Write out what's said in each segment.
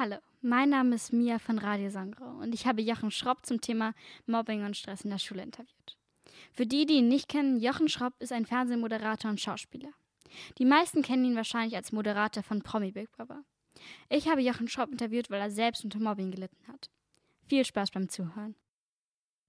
Hallo, mein Name ist Mia von Radio Sangro und ich habe Jochen Schropp zum Thema Mobbing und Stress in der Schule interviewt. Für die, die ihn nicht kennen, Jochen Schropp ist ein Fernsehmoderator und Schauspieler. Die meisten kennen ihn wahrscheinlich als Moderator von Promi Big Brother. Ich habe Jochen Schropp interviewt, weil er selbst unter Mobbing gelitten hat. Viel Spaß beim Zuhören.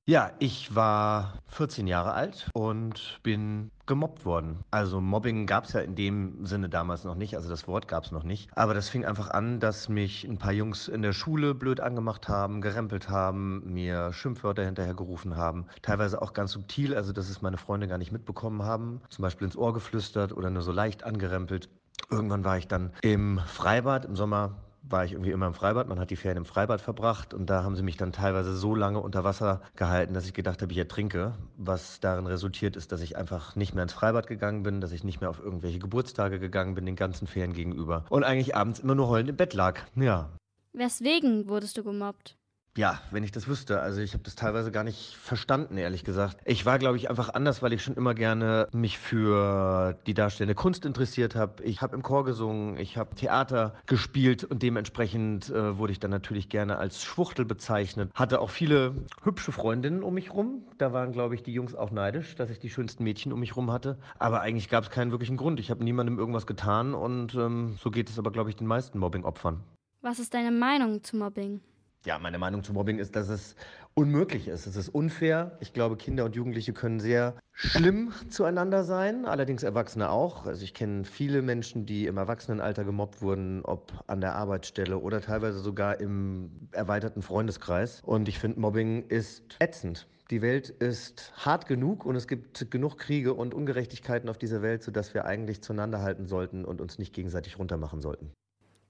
Ja, ich war 14 Jahre alt und bin gemobbt worden. Also Mobbing gab es ja in dem Sinne damals noch nicht, also das Wort gab es noch nicht. Aber das fing einfach an, dass mich ein paar Jungs in der Schule blöd angemacht haben, gerempelt haben, mir Schimpfwörter hinterhergerufen haben. Teilweise auch ganz subtil, also dass es meine Freunde gar nicht mitbekommen haben. Zum Beispiel ins Ohr geflüstert oder nur so leicht angerempelt. Irgendwann war ich dann im Freibad im Sommer war ich irgendwie immer im Freibad. Man hat die Ferien im Freibad verbracht und da haben sie mich dann teilweise so lange unter Wasser gehalten, dass ich gedacht habe, ich ertrinke. Was darin resultiert ist, dass ich einfach nicht mehr ins Freibad gegangen bin, dass ich nicht mehr auf irgendwelche Geburtstage gegangen bin, den ganzen Ferien gegenüber. Und eigentlich abends immer nur heulend im Bett lag. Ja. Weswegen wurdest du gemobbt? Ja, wenn ich das wüsste. Also ich habe das teilweise gar nicht verstanden, ehrlich gesagt. Ich war, glaube ich, einfach anders, weil ich schon immer gerne mich für die darstellende Kunst interessiert habe. Ich habe im Chor gesungen, ich habe Theater gespielt und dementsprechend äh, wurde ich dann natürlich gerne als Schwuchtel bezeichnet. Hatte auch viele hübsche Freundinnen um mich rum. Da waren, glaube ich, die Jungs auch neidisch, dass ich die schönsten Mädchen um mich rum hatte. Aber eigentlich gab es keinen wirklichen Grund. Ich habe niemandem irgendwas getan und ähm, so geht es aber, glaube ich, den meisten Mobbing-Opfern. Was ist deine Meinung zu Mobbing? Ja, meine Meinung zu Mobbing ist, dass es unmöglich ist. Es ist unfair. Ich glaube, Kinder und Jugendliche können sehr schlimm zueinander sein, allerdings Erwachsene auch. Also ich kenne viele Menschen, die im Erwachsenenalter gemobbt wurden, ob an der Arbeitsstelle oder teilweise sogar im erweiterten Freundeskreis. Und ich finde, Mobbing ist ätzend. Die Welt ist hart genug und es gibt genug Kriege und Ungerechtigkeiten auf dieser Welt, sodass wir eigentlich zueinander halten sollten und uns nicht gegenseitig runtermachen sollten.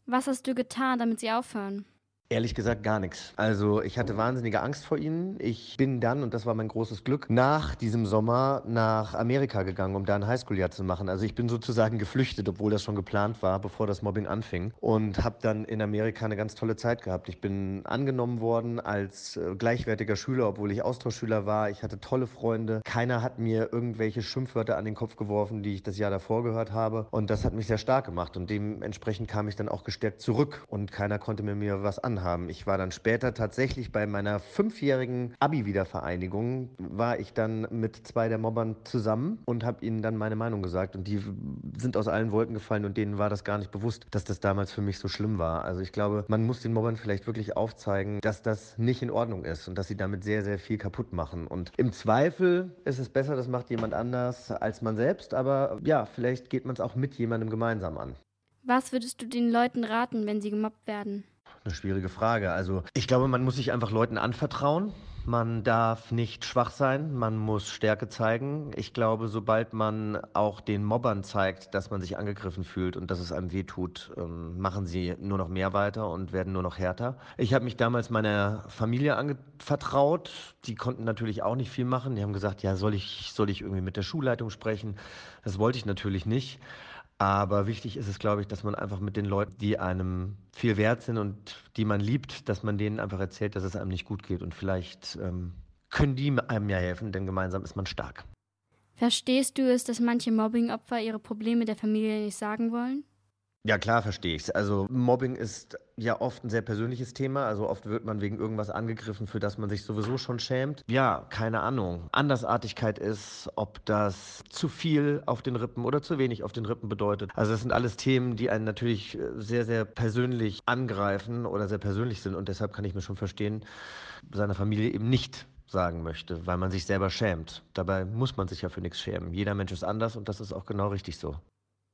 Was hast du getan, damit sie aufhören? Ehrlich gesagt gar nichts. Also ich hatte wahnsinnige Angst vor ihnen. Ich bin dann, und das war mein großes Glück, nach diesem Sommer nach Amerika gegangen, um da ein Highschool-Jahr zu machen. Also ich bin sozusagen geflüchtet, obwohl das schon geplant war, bevor das Mobbing anfing. Und habe dann in Amerika eine ganz tolle Zeit gehabt. Ich bin angenommen worden als äh, gleichwertiger Schüler, obwohl ich Austauschschüler war. Ich hatte tolle Freunde. Keiner hat mir irgendwelche Schimpfwörter an den Kopf geworfen, die ich das Jahr davor gehört habe. Und das hat mich sehr stark gemacht. Und dementsprechend kam ich dann auch gestärkt zurück. Und keiner konnte mir, was haben. Ich war dann später tatsächlich bei meiner fünfjährigen Abi-Wiedervereinigung, war ich dann mit zwei der Mobbern zusammen und habe ihnen dann meine Meinung gesagt. Und die sind aus allen Wolken gefallen und denen war das gar nicht bewusst, dass das damals für mich so schlimm war. Also ich glaube, man muss den Mobbern vielleicht wirklich aufzeigen, dass das nicht in Ordnung ist und dass sie damit sehr, sehr viel kaputt machen. Und im Zweifel ist es besser, das macht jemand anders als man selbst. Aber ja, vielleicht geht man es auch mit jemandem gemeinsam an. Was würdest du den Leuten raten, wenn sie gemobbt werden? Eine schwierige Frage. Also ich glaube, man muss sich einfach Leuten anvertrauen. Man darf nicht schwach sein, man muss Stärke zeigen. Ich glaube, sobald man auch den Mobbern zeigt, dass man sich angegriffen fühlt und dass es einem wehtut, ähm, machen sie nur noch mehr weiter und werden nur noch härter. Ich habe mich damals meiner Familie anvertraut. Die konnten natürlich auch nicht viel machen. Die haben gesagt, ja, soll ich, soll ich irgendwie mit der Schulleitung sprechen? Das wollte ich natürlich nicht. Aber wichtig ist es, glaube ich, dass man einfach mit den Leuten, die einem viel wert sind und die man liebt, dass man denen einfach erzählt, dass es einem nicht gut geht. Und vielleicht ähm, können die einem ja helfen, denn gemeinsam ist man stark. Verstehst du es, dass manche Mobbingopfer ihre Probleme der Familie nicht sagen wollen? Ja, klar verstehe ich es. Also Mobbing ist ja oft ein sehr persönliches Thema. Also oft wird man wegen irgendwas angegriffen, für das man sich sowieso schon schämt. Ja, keine Ahnung. Andersartigkeit ist, ob das zu viel auf den Rippen oder zu wenig auf den Rippen bedeutet. Also das sind alles Themen, die einen natürlich sehr, sehr persönlich angreifen oder sehr persönlich sind. Und deshalb kann ich mir schon verstehen, seiner Familie eben nicht sagen möchte, weil man sich selber schämt. Dabei muss man sich ja für nichts schämen. Jeder Mensch ist anders und das ist auch genau richtig so.